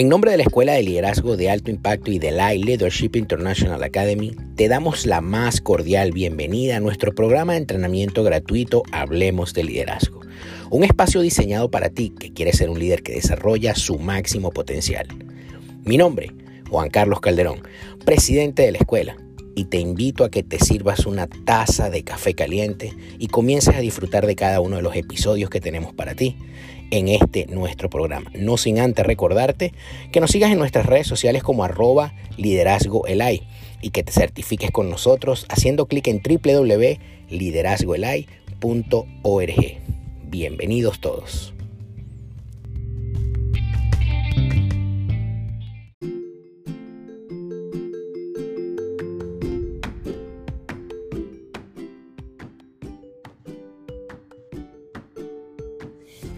En nombre de la Escuela de Liderazgo de Alto Impacto y de la Leadership International Academy, te damos la más cordial bienvenida a nuestro programa de entrenamiento gratuito Hablemos de Liderazgo, un espacio diseñado para ti que quieres ser un líder que desarrolla su máximo potencial. Mi nombre, Juan Carlos Calderón, presidente de la escuela, y te invito a que te sirvas una taza de café caliente y comiences a disfrutar de cada uno de los episodios que tenemos para ti en este nuestro programa. No sin antes recordarte que nos sigas en nuestras redes sociales como arroba liderazgo y que te certifiques con nosotros haciendo clic en www.liderazgoelay.org. Bienvenidos todos.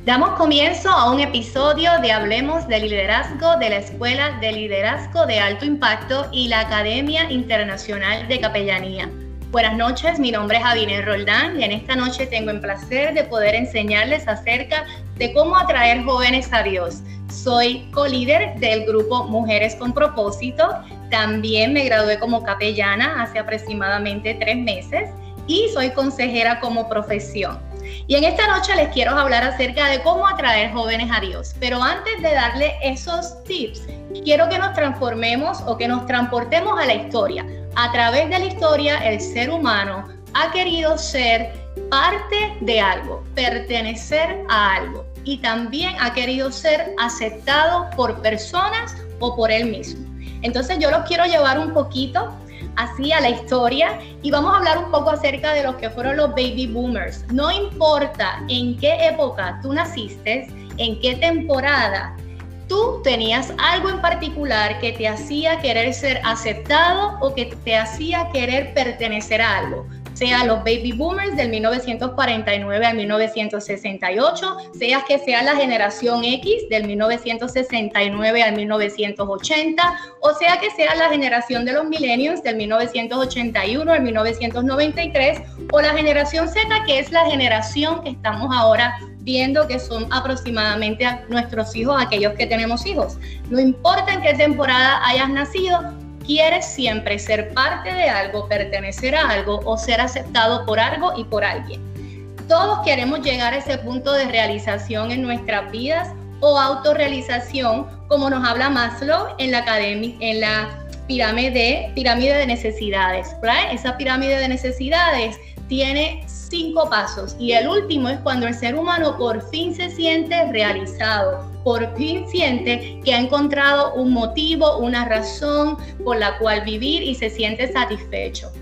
Damos comienzo a un episodio de Hablemos de Liderazgo de la Escuela de Liderazgo de Alto Impacto y la Academia Internacional de Capellanía. Buenas noches, mi nombre es Javiner Roldán y en esta noche tengo el placer de poder enseñarles acerca de cómo atraer jóvenes a Dios. Soy co-líder del grupo Mujeres con Propósito. También me gradué como capellana hace aproximadamente tres meses y soy consejera como profesión. Y en esta noche les quiero hablar acerca de cómo atraer jóvenes a Dios. Pero antes de darle esos tips, quiero que nos transformemos o que nos transportemos a la historia. A través de la historia, el ser humano ha querido ser parte de algo, pertenecer a algo. Y también ha querido ser aceptado por personas o por él mismo. Entonces yo los quiero llevar un poquito así a la historia y vamos a hablar un poco acerca de lo que fueron los baby boomers. No importa en qué época tú naciste, en qué temporada, tú tenías algo en particular que te hacía querer ser aceptado o que te hacía querer pertenecer a algo sea los baby boomers del 1949 al 1968, sea que sea la generación X del 1969 al 1980, o sea que sea la generación de los millennials del 1981 al 1993, o la generación Z, que es la generación que estamos ahora viendo que son aproximadamente nuestros hijos, aquellos que tenemos hijos. No importa en qué temporada hayas nacido, quieres siempre ser parte de algo, pertenecer a algo o ser aceptado por algo y por alguien. Todos queremos llegar a ese punto de realización en nuestras vidas o autorrealización, como nos habla Maslow en la, pirámide, pirámide de necesidades. Esa pirámide de necesidades tiene cinco pasos y el último es cuando el ser humano por fin se siente realizado, por fin siente que ha encontrado un motivo, una razón por la cual vivir y se siente satisfecho.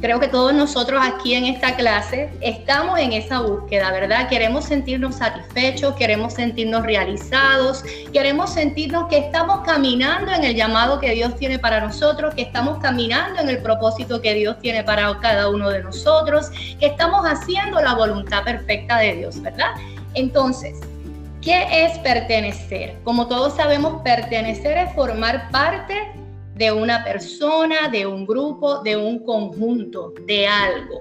Creo que todos nosotros aquí en esta clase estamos en esa búsqueda, ¿verdad? Queremos sentirnos satisfechos, queremos sentirnos realizados, queremos sentirnos que estamos caminando en el llamado que Dios tiene para nosotros, que estamos caminando en el propósito que Dios tiene para cada uno de nosotros, que estamos haciendo la voluntad perfecta de Dios, ¿verdad? Entonces, ¿Qué es pertenecer? Como todos sabemos, pertenecer es formar parte de una persona, de un grupo, de un conjunto, de algo.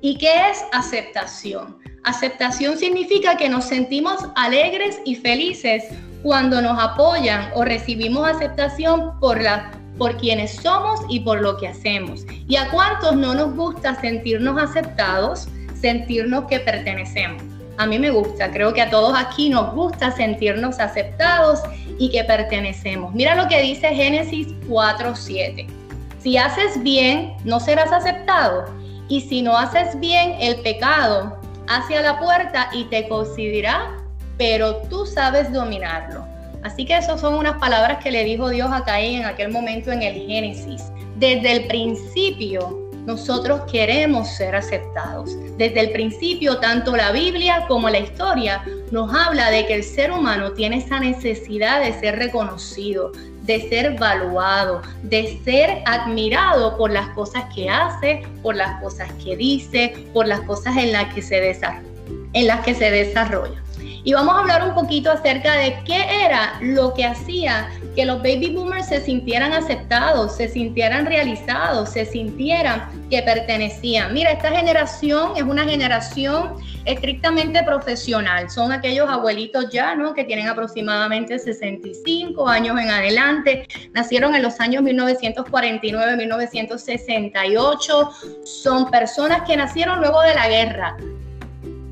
¿Y qué es aceptación? Aceptación significa que nos sentimos alegres y felices cuando nos apoyan o recibimos aceptación por, la, por quienes somos y por lo que hacemos. ¿Y a cuántos no nos gusta sentirnos aceptados, sentirnos que pertenecemos? A mí me gusta, creo que a todos aquí nos gusta sentirnos aceptados y que pertenecemos. Mira lo que dice Génesis 4:7. Si haces bien, no serás aceptado. Y si no haces bien, el pecado hacia la puerta y te considerará, pero tú sabes dominarlo. Así que esas son unas palabras que le dijo Dios a Caín en aquel momento en el Génesis. Desde el principio nosotros queremos ser aceptados. Desde el principio, tanto la Biblia como la historia nos habla de que el ser humano tiene esa necesidad de ser reconocido, de ser valuado, de ser admirado por las cosas que hace, por las cosas que dice, por las cosas en las que se desarrolla. En las que se desarrolla. Y vamos a hablar un poquito acerca de qué era lo que hacía que los baby boomers se sintieran aceptados, se sintieran realizados, se sintieran que pertenecían. Mira, esta generación es una generación estrictamente profesional. Son aquellos abuelitos ya, ¿no? Que tienen aproximadamente 65 años en adelante. Nacieron en los años 1949, 1968. Son personas que nacieron luego de la guerra.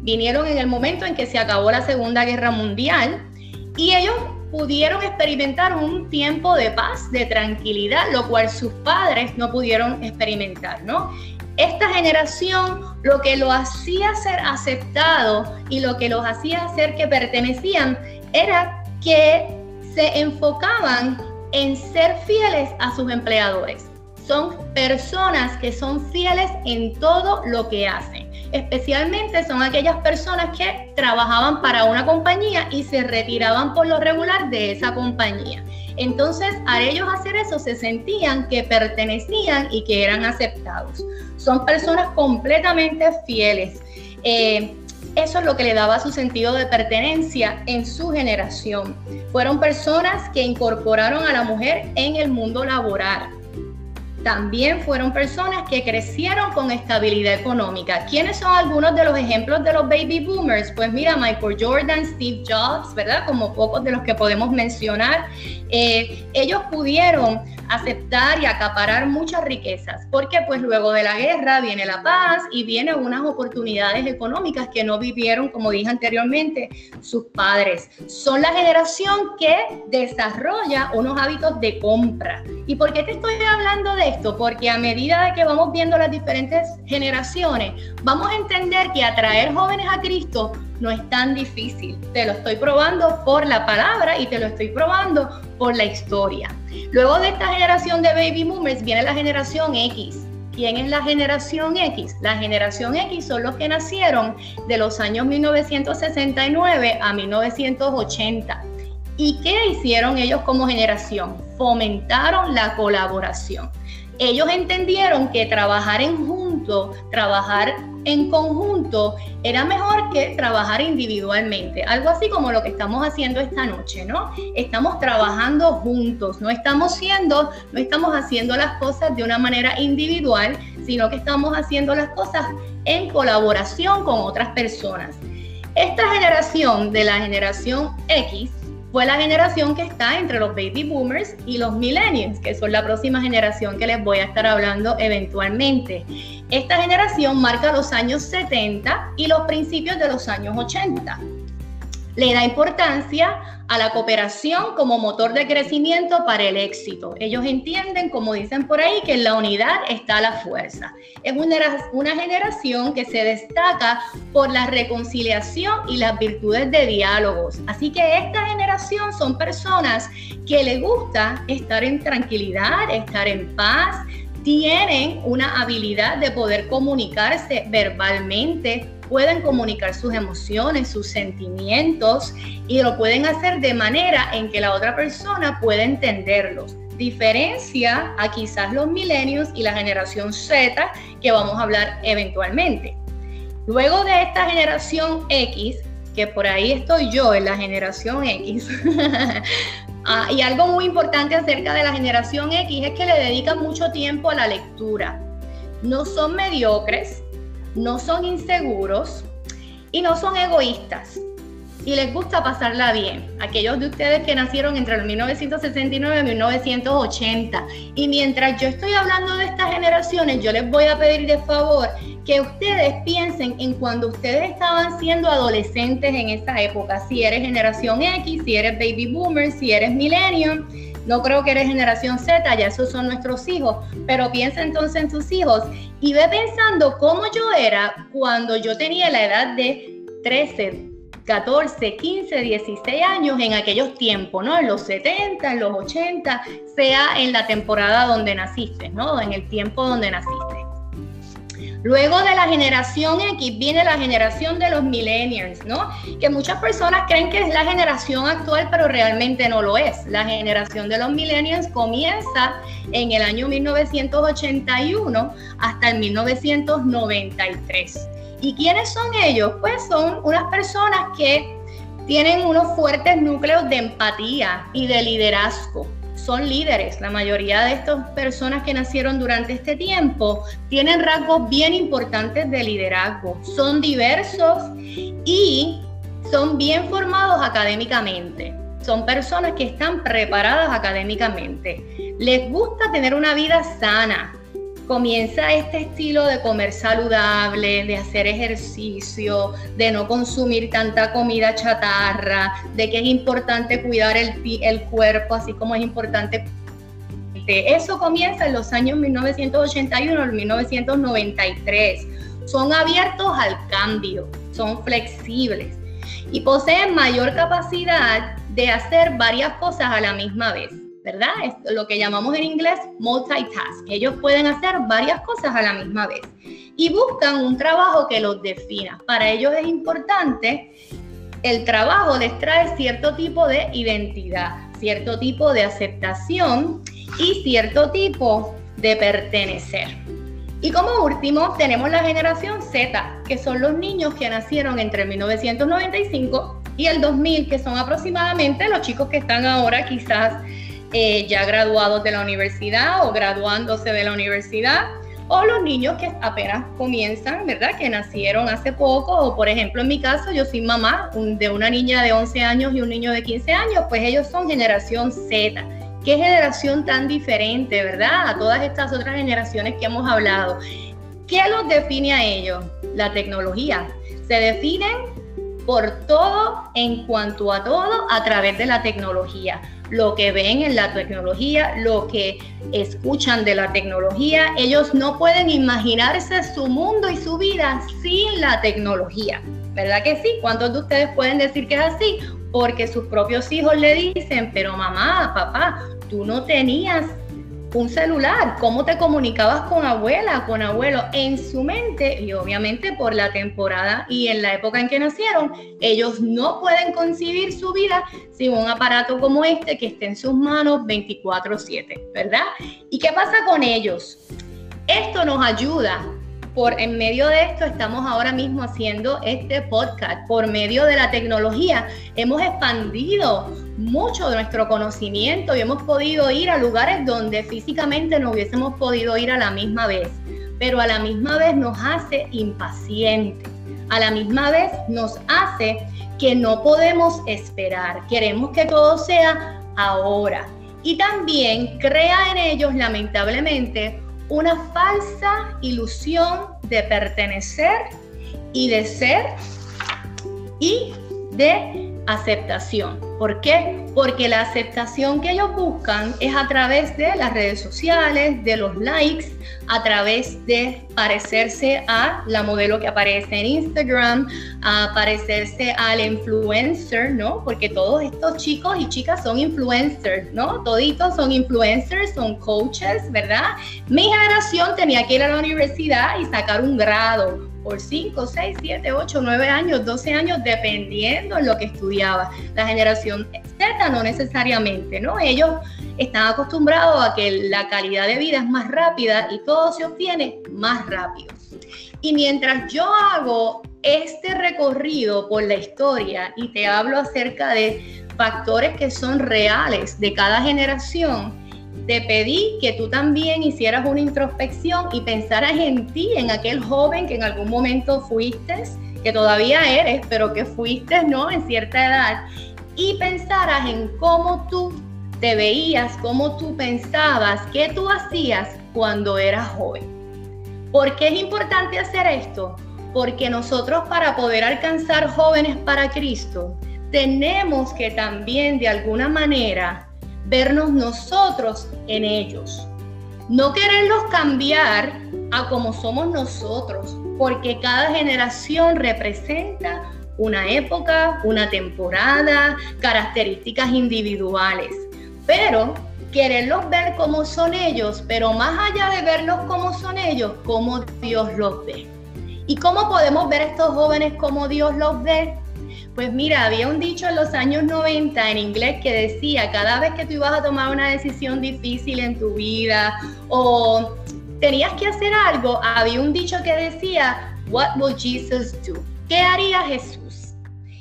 Vinieron en el momento en que se acabó la Segunda Guerra Mundial y ellos pudieron experimentar un tiempo de paz, de tranquilidad, lo cual sus padres no pudieron experimentar, ¿no? Esta generación lo que lo hacía ser aceptado y lo que los hacía hacer que pertenecían era que se enfocaban en ser fieles a sus empleadores. Son personas que son fieles en todo lo que hacen especialmente son aquellas personas que trabajaban para una compañía y se retiraban por lo regular de esa compañía. Entonces, a ellos hacer eso se sentían que pertenecían y que eran aceptados. Son personas completamente fieles. Eh, eso es lo que le daba su sentido de pertenencia en su generación. Fueron personas que incorporaron a la mujer en el mundo laboral también fueron personas que crecieron con estabilidad económica. ¿Quiénes son algunos de los ejemplos de los baby boomers? Pues mira, Michael Jordan, Steve Jobs, ¿verdad? Como pocos de los que podemos mencionar. Eh, ellos pudieron aceptar y acaparar muchas riquezas, porque pues luego de la guerra viene la paz y vienen unas oportunidades económicas que no vivieron, como dije anteriormente, sus padres. Son la generación que desarrolla unos hábitos de compra. ¿Y por qué te estoy hablando de esto? Porque a medida de que vamos viendo las diferentes generaciones, vamos a entender que atraer jóvenes a Cristo no es tan difícil. Te lo estoy probando por la palabra y te lo estoy probando por la historia. Luego de esta generación de baby boomers viene la generación X. ¿Quién es la generación X? La generación X son los que nacieron de los años 1969 a 1980. ¿Y qué hicieron ellos como generación? Fomentaron la colaboración. Ellos entendieron que trabajar en junto, trabajar en conjunto era mejor que trabajar individualmente. Algo así como lo que estamos haciendo esta noche, ¿no? Estamos trabajando juntos, no estamos no estamos haciendo las cosas de una manera individual, sino que estamos haciendo las cosas en colaboración con otras personas. Esta generación de la generación X fue la generación que está entre los baby boomers y los millennials, que son la próxima generación que les voy a estar hablando eventualmente. Esta generación marca los años 70 y los principios de los años 80 le da importancia a la cooperación como motor de crecimiento para el éxito. Ellos entienden, como dicen por ahí, que en la unidad está la fuerza. Es una, una generación que se destaca por la reconciliación y las virtudes de diálogos. Así que esta generación son personas que le gusta estar en tranquilidad, estar en paz, tienen una habilidad de poder comunicarse verbalmente pueden comunicar sus emociones, sus sentimientos y lo pueden hacer de manera en que la otra persona pueda entenderlos. Diferencia a quizás los milenios y la generación Z que vamos a hablar eventualmente. Luego de esta generación X, que por ahí estoy yo en la generación X, ah, y algo muy importante acerca de la generación X es que le dedican mucho tiempo a la lectura. No son mediocres, no son inseguros y no son egoístas. Y les gusta pasarla bien. Aquellos de ustedes que nacieron entre el 1969 y 1980. Y mientras yo estoy hablando de estas generaciones, yo les voy a pedir de favor que ustedes piensen en cuando ustedes estaban siendo adolescentes en esa época. Si eres generación X, si eres baby boomer, si eres millennium no creo que eres generación Z, ya esos son nuestros hijos, pero piensa entonces en tus hijos y ve pensando cómo yo era cuando yo tenía la edad de 13, 14, 15, 16 años en aquellos tiempos, ¿no? En los 70, en los 80, sea en la temporada donde naciste, ¿no? En el tiempo donde naciste. Luego de la generación X viene la generación de los millennials, ¿no? Que muchas personas creen que es la generación actual, pero realmente no lo es. La generación de los millennials comienza en el año 1981 hasta el 1993. ¿Y quiénes son ellos? Pues son unas personas que Tienen unos fuertes núcleos de empatía y de liderazgo. Son líderes. La mayoría de estas personas que nacieron durante este tiempo tienen rasgos bien importantes de liderazgo. Son diversos y son bien formados académicamente. Son personas que están preparadas académicamente. Les gusta tener una vida sana, comienza este estilo de comer saludable, de hacer ejercicio, de no consumir tanta comida chatarra, de que es importante cuidar el, el cuerpo, así como es importante eso comienza en los años 1981 1993. Son abiertos al cambio, son flexibles y poseen mayor capacidad de hacer varias cosas a la misma vez. ¿Verdad? Es lo que llamamos en inglés multitask. Ellos pueden hacer varias cosas a la misma vez y buscan un trabajo que los defina. Para ellos es importante, el trabajo les trae cierto tipo de identidad, cierto tipo de aceptación y cierto tipo de pertenecer. Y como último tenemos la generación Z, que son los niños que nacieron entre 1995 y el 2000, que son aproximadamente los chicos que están ahora quizás eh, ya graduados de la universidad o graduándose de la universidad, o los niños que apenas comienzan, ¿verdad? Que nacieron hace poco, o por ejemplo en mi caso, yo soy mamá de una niña de 11 años y un niño de 15 años, pues ellos son generación Z. Qué generación tan diferente, ¿verdad? A todas estas otras generaciones que hemos hablado. ¿Qué los define a ellos? La tecnología. Se definen por todo en cuanto a todo a través de la tecnología lo que ven en la tecnología, lo que escuchan de la tecnología. Ellos no pueden imaginarse su mundo y su vida sin la tecnología. ¿Verdad que sí? ¿Cuántos de ustedes pueden decir que es así? Porque sus propios hijos le dicen, pero mamá, papá, tú no tenías un celular, cómo te comunicabas con abuela, con abuelo, en su mente y obviamente por la temporada y en la época en que nacieron, ellos no pueden concebir su vida sin un aparato como este que esté en sus manos 24/7, ¿verdad? ¿Y qué pasa con ellos? Esto nos ayuda por en medio de esto estamos ahora mismo haciendo este podcast. Por medio de la tecnología hemos expandido mucho de nuestro conocimiento y hemos podido ir a lugares donde físicamente no hubiésemos podido ir a la misma vez, pero a la misma vez nos hace impacientes, a la misma vez nos hace que no podemos esperar, queremos que todo sea ahora. Y también crea en ellos, lamentablemente, una falsa ilusión de pertenecer y de ser y de aceptación. ¿Por qué? Porque la aceptación que ellos buscan es a través de las redes sociales, de los likes, a través de parecerse a la modelo que aparece en Instagram, a parecerse al influencer, ¿no? Porque todos estos chicos y chicas son influencers, ¿no? Toditos son influencers, son coaches, ¿verdad? Mi generación tenía que ir a la universidad y sacar un grado por 5, 6, 7, 8, 9 años, 12 años, dependiendo en lo que estudiaba. La generación Z no necesariamente, ¿no? Ellos están acostumbrados a que la calidad de vida es más rápida y todo se obtiene más rápido. Y mientras yo hago este recorrido por la historia y te hablo acerca de factores que son reales de cada generación, te pedí que tú también hicieras una introspección y pensaras en ti, en aquel joven que en algún momento fuiste, que todavía eres, pero que fuiste, ¿no? En cierta edad, y pensaras en cómo tú te veías, cómo tú pensabas, qué tú hacías cuando eras joven. ¿Por qué es importante hacer esto? Porque nosotros para poder alcanzar jóvenes para Cristo, tenemos que también de alguna manera vernos nosotros en ellos. No quererlos cambiar a como somos nosotros, porque cada generación representa una época, una temporada, características individuales. Pero quererlos ver como son ellos, pero más allá de verlos como son ellos, como Dios los ve. ¿Y cómo podemos ver a estos jóvenes como Dios los ve? Pues mira, había un dicho en los años 90 en inglés que decía, cada vez que tú ibas a tomar una decisión difícil en tu vida o tenías que hacer algo, había un dicho que decía, What will Jesus do? ¿Qué haría Jesús?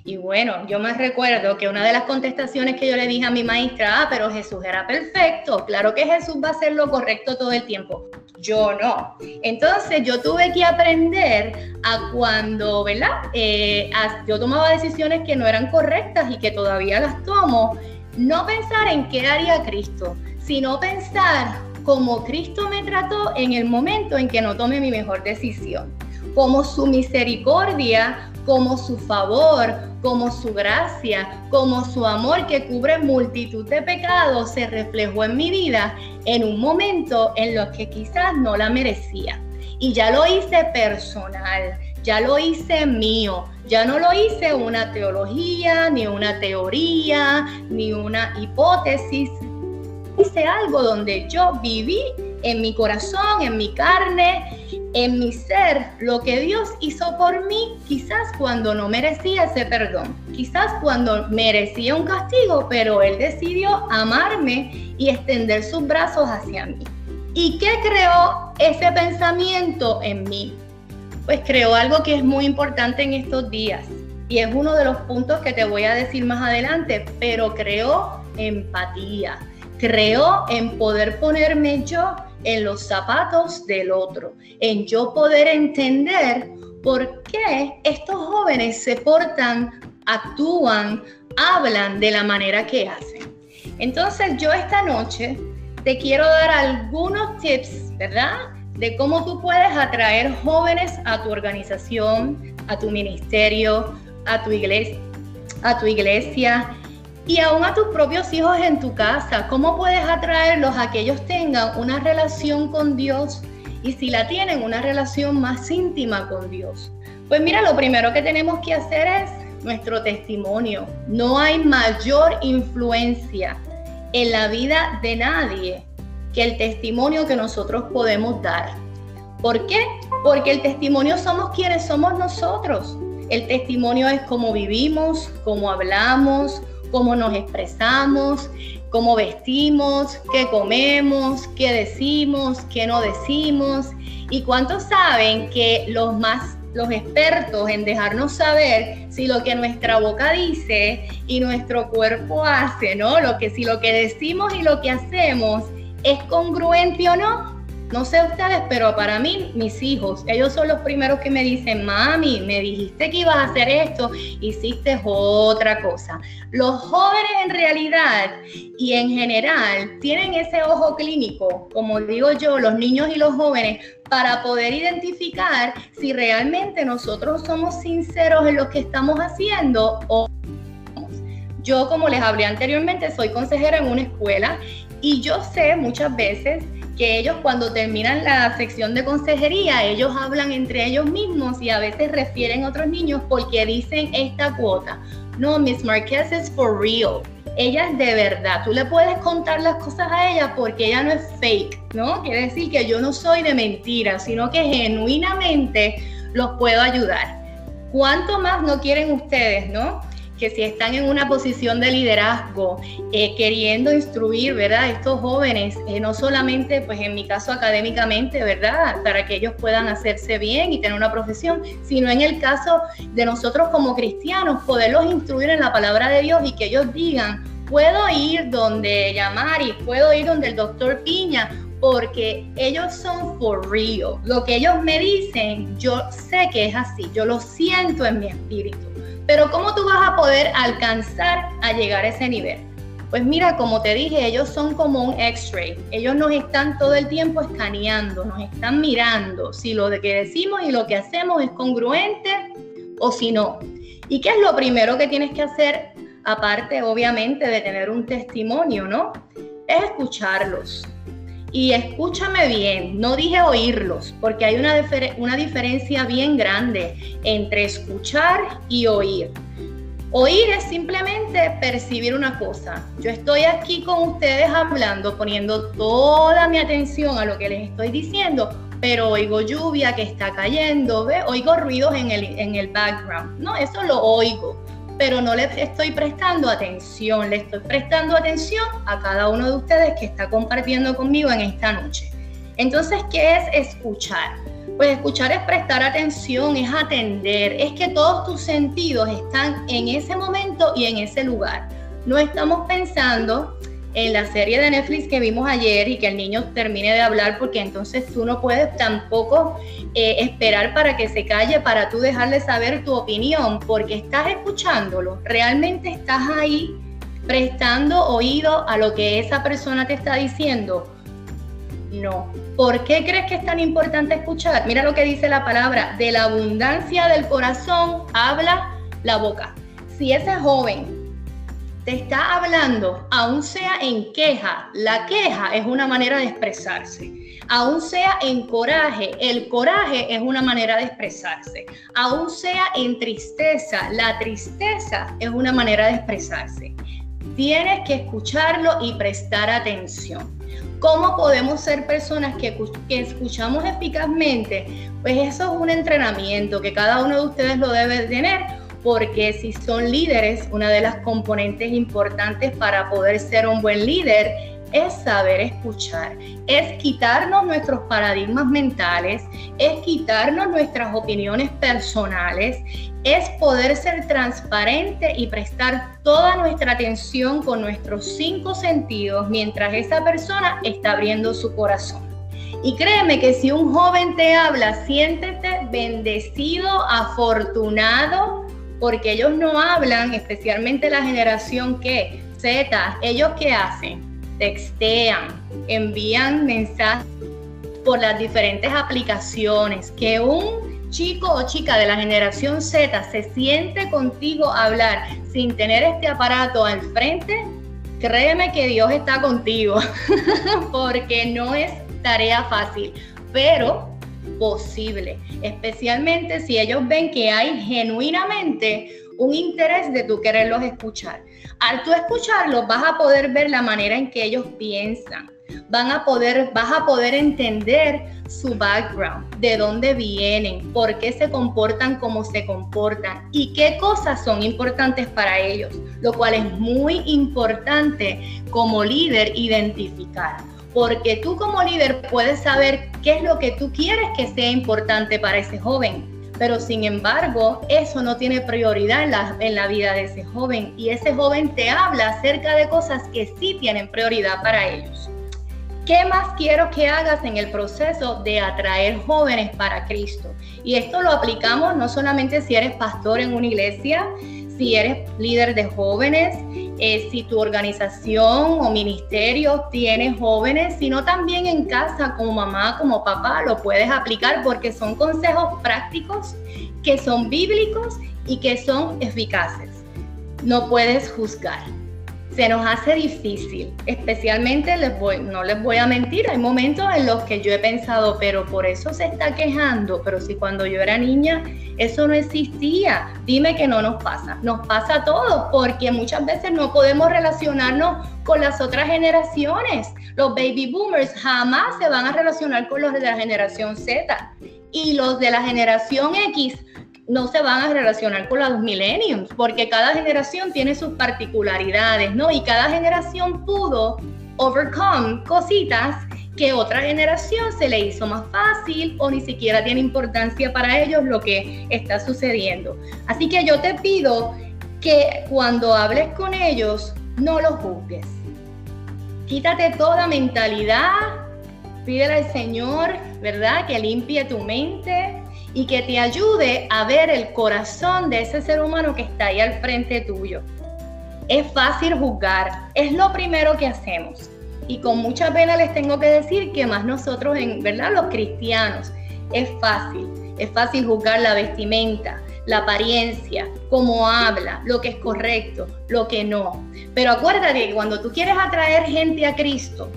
Y bueno, yo me recuerdo que una de las contestaciones que yo le dije a mi maestra, ah, pero Jesús era perfecto, claro que Jesús va a hacer lo correcto todo el tiempo. Yo no. Entonces yo tuve que aprender a cuando, ¿verdad? Eh, yo tomaba decisiones que no eran correctas y que todavía las tomo, no pensar en qué haría Cristo, sino pensar cómo Cristo me trató en el momento en que no tome mi mejor decisión, como su misericordia como su favor, como su gracia, como su amor que cubre multitud de pecados se reflejó en mi vida en un momento en lo que quizás no la merecía. Y ya lo hice personal, ya lo hice mío, ya no lo hice una teología, ni una teoría, ni una hipótesis. Hice algo donde yo viví en mi corazón, en mi carne, en mi ser, lo que Dios hizo por mí, quizás cuando no merecía ese perdón, quizás cuando merecía un castigo, pero Él decidió amarme y extender sus brazos hacia mí. ¿Y qué creó ese pensamiento en mí? Pues creó algo que es muy importante en estos días y es uno de los puntos que te voy a decir más adelante, pero creó empatía, creó en poder ponerme yo en los zapatos del otro, en yo poder entender por qué estos jóvenes se portan, actúan, hablan de la manera que hacen. Entonces yo esta noche te quiero dar algunos tips, ¿verdad? De cómo tú puedes atraer jóvenes a tu organización, a tu ministerio, a tu iglesia, a tu iglesia y aún a tus propios hijos en tu casa. ¿Cómo puedes atraerlos a que ellos tengan una relación con Dios? Y si la tienen, una relación más íntima con Dios. Pues mira, lo primero que tenemos que hacer es nuestro testimonio. No hay mayor influencia en la vida de nadie que el testimonio que nosotros podemos dar. ¿Por qué? Porque el testimonio somos quienes somos nosotros. El testimonio es cómo vivimos, cómo hablamos, cómo nos expresamos, cómo vestimos, qué comemos, qué decimos, qué no decimos. ¿Y cuántos saben que los más los expertos en dejarnos saber si lo que nuestra boca dice y nuestro cuerpo hace, ¿no? Lo que si lo que decimos y lo que hacemos es congruente o no. No sé ustedes, pero para mí, mis hijos, ellos son los primeros que me dicen, mami, me dijiste que ibas a hacer esto, hiciste otra cosa. Los jóvenes en realidad y en general tienen ese ojo clínico, como digo yo, los niños y los jóvenes, para poder identificar si realmente nosotros somos sinceros en lo que estamos haciendo o yo, como les hablé anteriormente, soy consejera en una escuela y yo sé muchas veces que ellos cuando terminan la sección de consejería, ellos hablan entre ellos mismos y a veces refieren a otros niños porque dicen esta cuota. No, Miss Marquez es for real. Ella es de verdad. Tú le puedes contar las cosas a ella porque ella no es fake, ¿no? Quiere decir que yo no soy de mentira, sino que genuinamente los puedo ayudar. ¿Cuánto más no quieren ustedes, no? Que si están en una posición de liderazgo, eh, queriendo instruir, ¿verdad? Estos jóvenes, eh, no solamente, pues en mi caso académicamente, ¿verdad? Para que ellos puedan hacerse bien y tener una profesión, sino en el caso de nosotros como cristianos, poderlos instruir en la palabra de Dios y que ellos digan, puedo ir donde llamar y puedo ir donde el doctor Piña, porque ellos son for real. Lo que ellos me dicen, yo sé que es así, yo lo siento en mi espíritu. Pero ¿cómo tú vas a poder alcanzar a llegar a ese nivel? Pues mira, como te dije, ellos son como un X-ray. Ellos nos están todo el tiempo escaneando, nos están mirando si lo que decimos y lo que hacemos es congruente o si no. ¿Y qué es lo primero que tienes que hacer, aparte obviamente de tener un testimonio, ¿no? Es escucharlos. Y escúchame bien, no dije oírlos, porque hay una, una diferencia bien grande entre escuchar y oír. Oír es simplemente percibir una cosa. Yo estoy aquí con ustedes hablando, poniendo toda mi atención a lo que les estoy diciendo, pero oigo lluvia que está cayendo, oigo ruidos en el, en el background. No, eso lo oigo pero no le estoy prestando atención, le estoy prestando atención a cada uno de ustedes que está compartiendo conmigo en esta noche. Entonces, ¿qué es escuchar? Pues escuchar es prestar atención, es atender, es que todos tus sentidos están en ese momento y en ese lugar. No estamos pensando en la serie de Netflix que vimos ayer y que el niño termine de hablar porque entonces tú no puedes tampoco eh, esperar para que se calle para tú dejarle saber tu opinión porque estás escuchándolo, realmente estás ahí prestando oído a lo que esa persona te está diciendo. No. ¿Por qué crees que es tan importante escuchar? Mira lo que dice la palabra, de la abundancia del corazón habla la boca. Si ese joven te está hablando, aún sea en queja, la queja es una manera de expresarse. Aún sea en coraje, el coraje es una manera de expresarse. Aún sea en tristeza, la tristeza es una manera de expresarse. Tienes que escucharlo y prestar atención. ¿Cómo podemos ser personas que, que, escuchamos eficazmente? Pues eso es un entrenamiento que cada uno de ustedes lo debe tener porque si son líderes, una de las componentes importantes para poder ser un buen líder es saber escuchar, es quitarnos nuestros paradigmas mentales, es quitarnos nuestras opiniones personales, es poder ser transparente y prestar toda nuestra atención con nuestros cinco sentidos mientras esa persona está abriendo su corazón. Y créeme que si un joven te habla, siéntete bendecido, afortunado, porque ellos no hablan, especialmente la generación que Z, ellos qué hacen? Textean, envían mensajes por las diferentes aplicaciones, que un chico o chica de la generación Z se siente contigo a hablar sin tener este aparato al frente, créeme que Dios está contigo, porque no es tarea fácil, pero posible, especialmente si ellos ven que hay genuinamente un interés de tú quererlos escuchar. Al tú escucharlos vas a poder ver la manera en que ellos piensan, van a poder, vas a poder entender su background, de dónde vienen, por qué se comportan como se comportan y qué cosas son importantes para ellos, lo cual es muy importante como líder identificar porque tú como líder puedes saber qué es lo que tú quieres que sea importante para ese joven. Pero sin embargo, eso no tiene prioridad en la, en la vida de ese joven y ese joven te habla acerca de cosas que sí tienen prioridad para ellos. ¿Qué más quiero que hagas en el proceso de atraer jóvenes para Cristo? Y esto lo aplicamos no solamente si eres pastor en una iglesia, si eres líder de jóvenes, eh, si tu organización o ministerio tiene jóvenes, sino también en casa como mamá, como papá, lo puedes aplicar porque son consejos prácticos que son bíblicos y que son eficaces. No puedes juzgar se nos hace difícil, especialmente les voy, no les voy a mentir, hay momentos en los que yo he pensado, pero por eso se está quejando, pero si cuando yo era niña eso no existía, dime que no nos pasa, nos pasa a todos, porque muchas veces no podemos relacionarnos con las otras generaciones. Los baby boomers jamás se van a relacionar con los de la generación Z. Y los de la generación X no se van a relacionar con los millenniums, porque cada generación tiene sus particularidades, ¿no? Y cada generación pudo overcome cositas que otra generación se le hizo más fácil o ni siquiera tiene importancia para ellos lo que está sucediendo. Así que yo te pido que cuando hables con ellos, no los juzgues. Quítate toda mentalidad, pídele al Señor, ¿verdad? Que limpie tu mente, y que te ayude a ver el corazón de ese ser humano que está ahí al frente tuyo. Es fácil juzgar, es lo primero que hacemos. Y con mucha pena les tengo que decir que más nosotros, en verdad, los cristianos, es fácil. Es fácil juzgar la vestimenta, la apariencia, cómo habla, lo que es correcto, lo que no. Pero acuérdate que cuando tú quieres atraer gente a Cristo,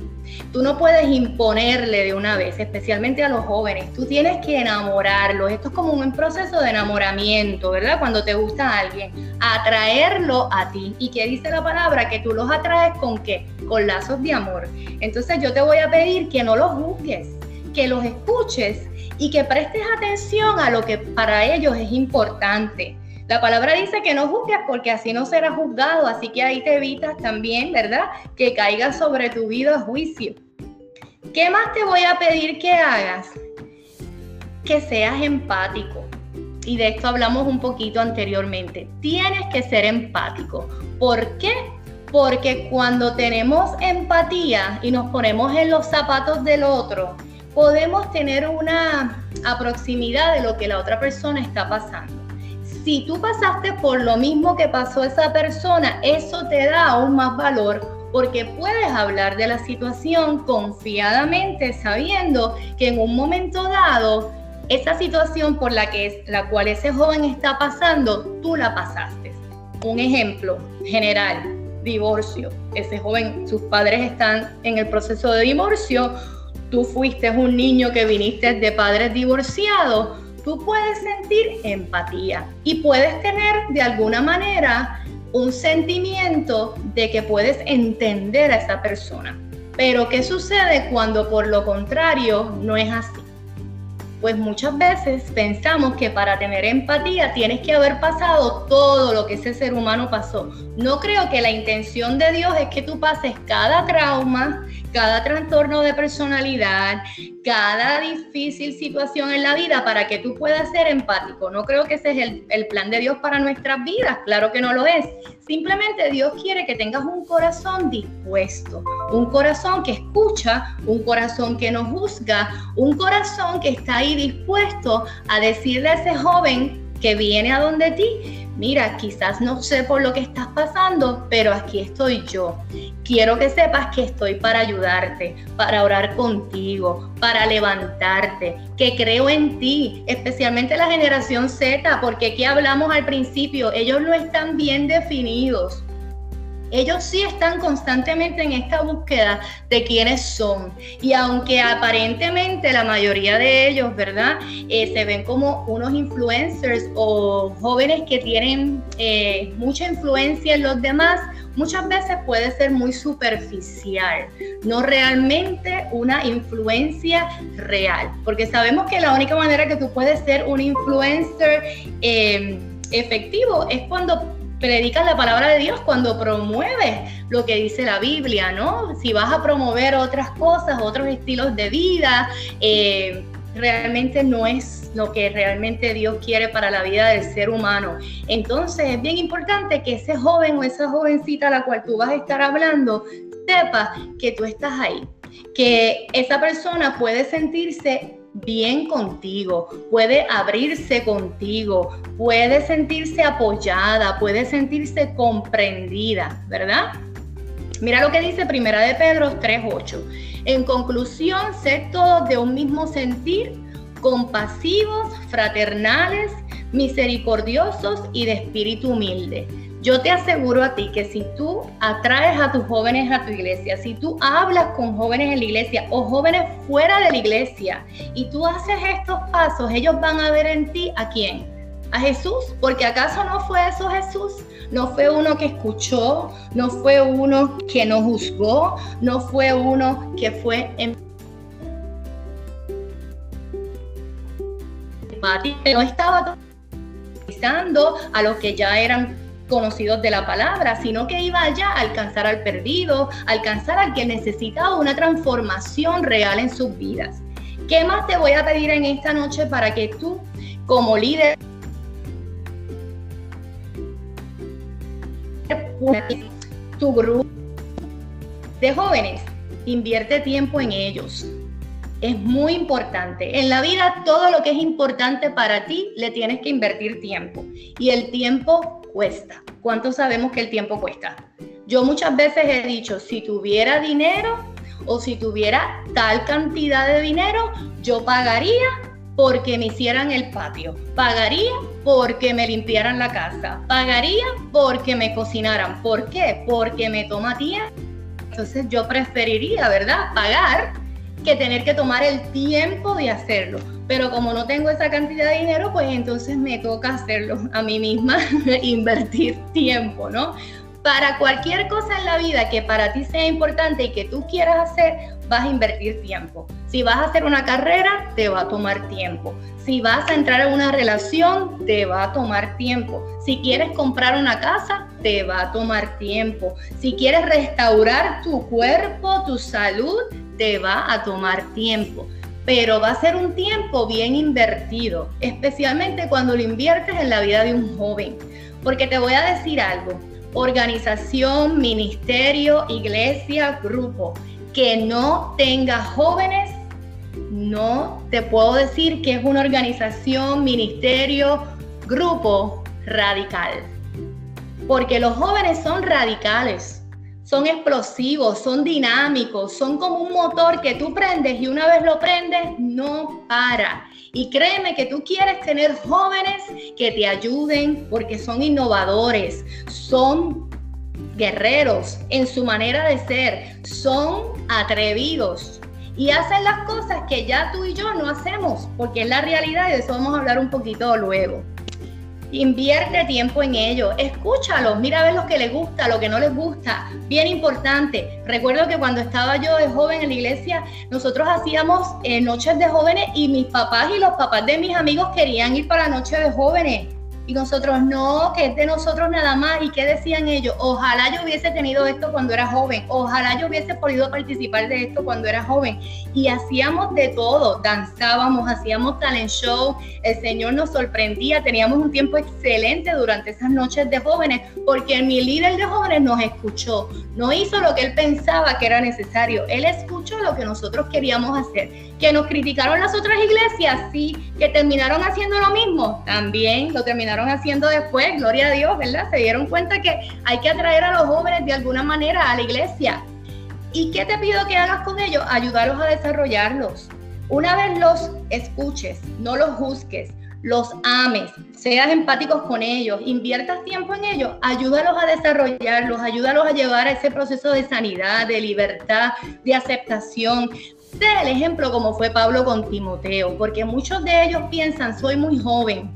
Tú no puedes imponerle de una vez, especialmente a los jóvenes. Tú tienes que enamorarlos. Esto es como un proceso de enamoramiento, ¿verdad? Cuando te gusta alguien, atraerlo a ti. ¿Y qué dice la palabra? Que tú los atraes con qué? Con lazos de amor. Entonces yo te voy a pedir que no los juzgues, que los escuches y que prestes atención a lo que para ellos es importante. La palabra dice que no juzgues porque así no serás juzgado, así que ahí te evitas también, ¿verdad? Que caiga sobre tu vida juicio. ¿Qué más te voy a pedir que hagas? que seas empático. Y de esto hablamos un poquito anteriormente. Tienes que ser empático. ¿Por qué? Porque cuando tenemos empatía y nos ponemos en los zapatos del otro, podemos tener una aproximidad de lo que la otra persona está pasando. Si tú pasaste por lo mismo que pasó esa persona, eso te da aún más valor porque puedes hablar de la situación confiadamente sabiendo que en un momento dado esa situación por la que la cual ese joven está pasando, tú la pasaste. Un ejemplo general, divorcio. Ese joven, sus padres están en el proceso de divorcio, tú fuiste un niño que viniste de padres divorciados, tú puedes sentir empatía y puedes tener de alguna manera un sentimiento de que puedes entender a esa persona. Pero ¿qué sucede cuando por lo contrario no es así? Pues muchas veces pensamos que para tener empatía tienes que haber pasado todo lo que ese ser humano pasó. No creo que la intención de Dios es que tú pases cada trauma, cada trastorno de personalidad, cada difícil situación en la vida para que tú puedas ser empático. No creo que ese es el, plan de Dios para nuestras vidas, claro que no lo es. Simplemente Dios quiere que tengas un corazón dispuesto, un corazón que escucha, un corazón que no juzga, un corazón que está ahí dispuesto a decirle a ese joven que viene a donde ti, mira, quizás no sé por lo que estás pasando, pero aquí estoy yo. Quiero que sepas que estoy para ayudarte, para orar contigo, para levantarte, que creo en ti, especialmente la generación Z, porque aquí hablamos al principio, ellos no están bien definidos ellos sí están constantemente en esta búsqueda de quiénes son. Y aunque aparentemente la mayoría de ellos, ¿verdad? Eh, se ven como unos influencers o jóvenes que tienen eh, mucha influencia en los demás, muchas veces puede ser muy superficial, no realmente una influencia real. Porque sabemos que la única manera que tú puedes ser un influencer eh, efectivo es cuando predicas la palabra de Dios cuando promueves lo que dice la Biblia, ¿no? Si vas a promover otras cosas, otros estilos de vida, eh, realmente no es lo que realmente Dios quiere para la vida del ser humano. Entonces es bien importante que ese joven o esa jovencita a la cual tú vas a estar hablando sepa que tú estás ahí, que esa persona puede sentirse bien contigo, puede abrirse contigo, puede sentirse apoyada, puede sentirse comprendida, ¿verdad? Mira lo que dice Primera de Pedro 3:8. En conclusión, sed todos de un mismo sentir, compasivos, fraternales, misericordiosos y de espíritu humilde yo te aseguro a ti que si tú atraes a tus jóvenes a tu iglesia, si tú hablas con jóvenes en la iglesia o jóvenes fuera de la iglesia y tú haces estos pasos, ellos van a ver en ti a quién? A Jesús, porque acaso no fue eso Jesús, no fue uno que escuchó, no fue uno que no juzgó, no fue uno que fue en no estaba a los que ya eran conocidos de la palabra, sino que iba allá a alcanzar al perdido, alcanzar al que necesitaba una transformación real en sus vidas. ¿Qué más te voy a pedir en esta noche para que tú, como líder, tu grupo de jóvenes, invierte tiempo en ellos. Es muy importante. En la vida todo lo que es importante para ti le tienes que invertir tiempo. Y el tiempo cuesta. ¿Cuánto sabemos que el tiempo cuesta? Yo muchas veces he dicho, si tuviera dinero o si tuviera tal cantidad de dinero, yo pagaría porque me hicieran el patio, pagaría porque me limpiaran la casa, pagaría porque me cocinaran. ¿Por qué? Porque me toma tiempo. Entonces yo preferiría, ¿verdad? Pagar que tener que tomar el tiempo de hacerlo pero como no tengo esa cantidad de dinero, pues entonces me toca hacerlo a mí misma, invertir tiempo, ¿no? Para cualquier cosa en la vida que para ti sea importante y que tú quieras hacer, vas a invertir tiempo. Si vas a hacer una carrera, te va a tomar tiempo. Si vas a entrar en una relación, te va a tomar tiempo. Si quieres comprar una casa, te va a tomar tiempo. Si quieres restaurar tu cuerpo, tu salud, te va a tomar tiempo. pero va a ser un tiempo bien invertido, especialmente cuando lo inviertes en la vida de un joven. Porque te voy a decir algo, organización, ministerio, iglesia, grupo, que no tenga jóvenes, no te puedo decir que es una organización, ministerio, grupo radical. Porque los jóvenes son radicales, son explosivos, son dinámicos, son como un motor que tú prendes y una vez lo prendes, no para. Y créeme que tú quieres tener jóvenes que te ayuden porque son innovadores, son guerreros en su manera de ser, son atrevidos y hacen las cosas que ya tú y yo no hacemos, porque es la realidad y de eso vamos a hablar un poquito luego. Invierte tiempo en ellos, escúchalos, mira a ver lo que les gusta, lo que no les gusta. Bien importante, recuerdo que cuando estaba yo de joven en la iglesia, nosotros hacíamos eh, noches de jóvenes y mis papás y los papás de mis amigos querían ir para noche de jóvenes y nosotros no, que es de nosotros nada más. ¿Y qué decían ellos? Ojalá yo hubiese tenido esto cuando era joven, ojalá yo hubiese podido participar de esto cuando era joven. Y hacíamos de todo, danzábamos, hacíamos talent show, el Señor nos sorprendía, teníamos un tiempo excelente durante esas noches de jóvenes, porque mi líder de jóvenes nos escuchó, no hizo lo que él pensaba que era necesario, él escuchó lo que nosotros queríamos hacer. Que nos criticaron las otras iglesias, sí, que terminaron haciendo lo mismo, también lo terminaron haciendo después, gloria a Dios, ¿verdad? Se dieron cuenta que hay que atraer a los jóvenes de alguna manera a la iglesia. ¿Y qué te pido que hagas con ellos? Ayudarlos a desarrollarlos. Una vez los escuches, no los juzgues, los ames, seas empáticos con ellos, inviertas tiempo en ellos, ayúdalos a desarrollarlos, ayúdalos a llevar a ese proceso de sanidad, de libertad, de aceptación. Sé el ejemplo como fue Pablo con Timoteo, porque muchos de ellos piensan, soy muy joven,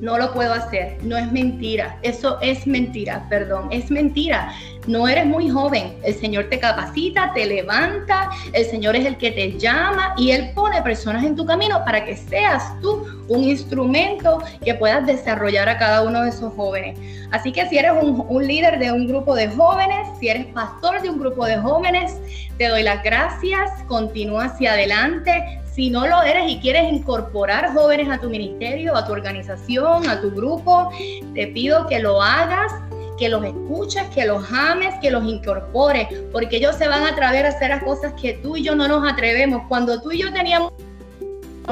no lo puedo hacer. No es mentira. Eso es mentira, perdón. Es mentira. No eres muy joven. El Señor te capacita, te levanta. El Señor es el que te llama y Él pone personas en tu camino para que seas tú un instrumento que puedas desarrollar a cada uno de esos jóvenes. Así que si eres un, líder de un grupo de jóvenes, si eres pastor de un grupo de jóvenes, te doy las gracias. Continúa hacia adelante si no lo eres y quieres incorporar jóvenes a tu ministerio, a tu organización, a tu grupo, te pido que lo hagas que los escuches, que los ames, que los incorpores, porque ellos se van a atrever a hacer las cosas que tú y yo no nos atrevemos. Cuando tú y yo teníamos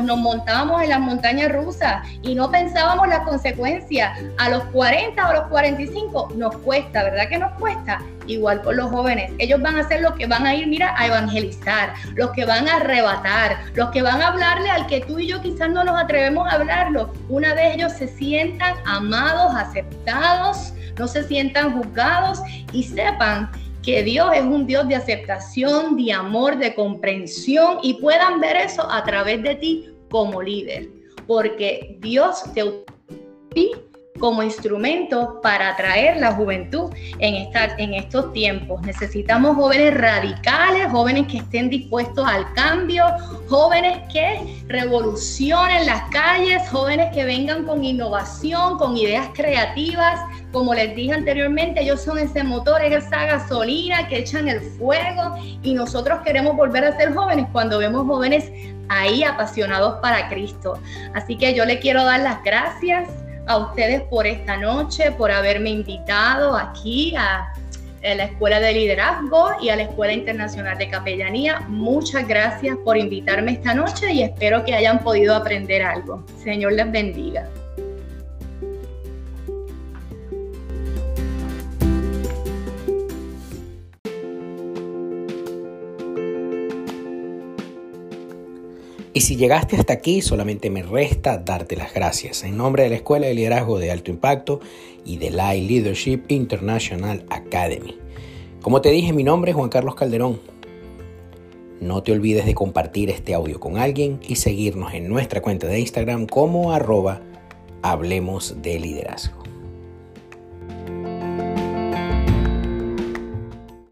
nos montábamos en las montañas rusas y no pensábamos las consecuencias. A los 40 o los 45 nos cuesta, ¿verdad que nos cuesta? Igual con los jóvenes. Ellos van a hacer lo que van a ir, mira, a evangelizar, los que van a arrebatar, los que van a hablarle al que tú y yo quizás no nos atrevemos a hablarlo. Una vez ellos se sientan amados, aceptados, no se sientan juzgados y sepan que Dios es un Dios de aceptación, de amor, de comprensión y puedan ver eso a través de ti como líder, porque Dios te como instrumento para atraer la juventud en, esta, en estos tiempos. Necesitamos jóvenes radicales, jóvenes que estén dispuestos al cambio, jóvenes que revolucionen las calles, jóvenes que vengan con innovación, con ideas creativas. Como les dije anteriormente, ellos son ese motor, esa gasolina que echan el fuego y nosotros queremos volver a ser jóvenes cuando vemos jóvenes ahí apasionados para Cristo. Así que yo le quiero dar las gracias a ustedes por esta noche, por haberme invitado aquí a, la Escuela de Liderazgo y a la Escuela Internacional de Capellanía. Muchas gracias por invitarme esta noche y espero que hayan podido aprender algo. Señor les bendiga. Y si llegaste hasta aquí, solamente me resta darte las gracias en nombre de la Escuela de Liderazgo de Alto Impacto y de la Leadership International Academy. Como te dije, mi nombre es Juan Carlos Calderón. No te olvides de compartir este audio con alguien y seguirnos en nuestra cuenta de Instagram como arroba Hablemos de Liderazgo.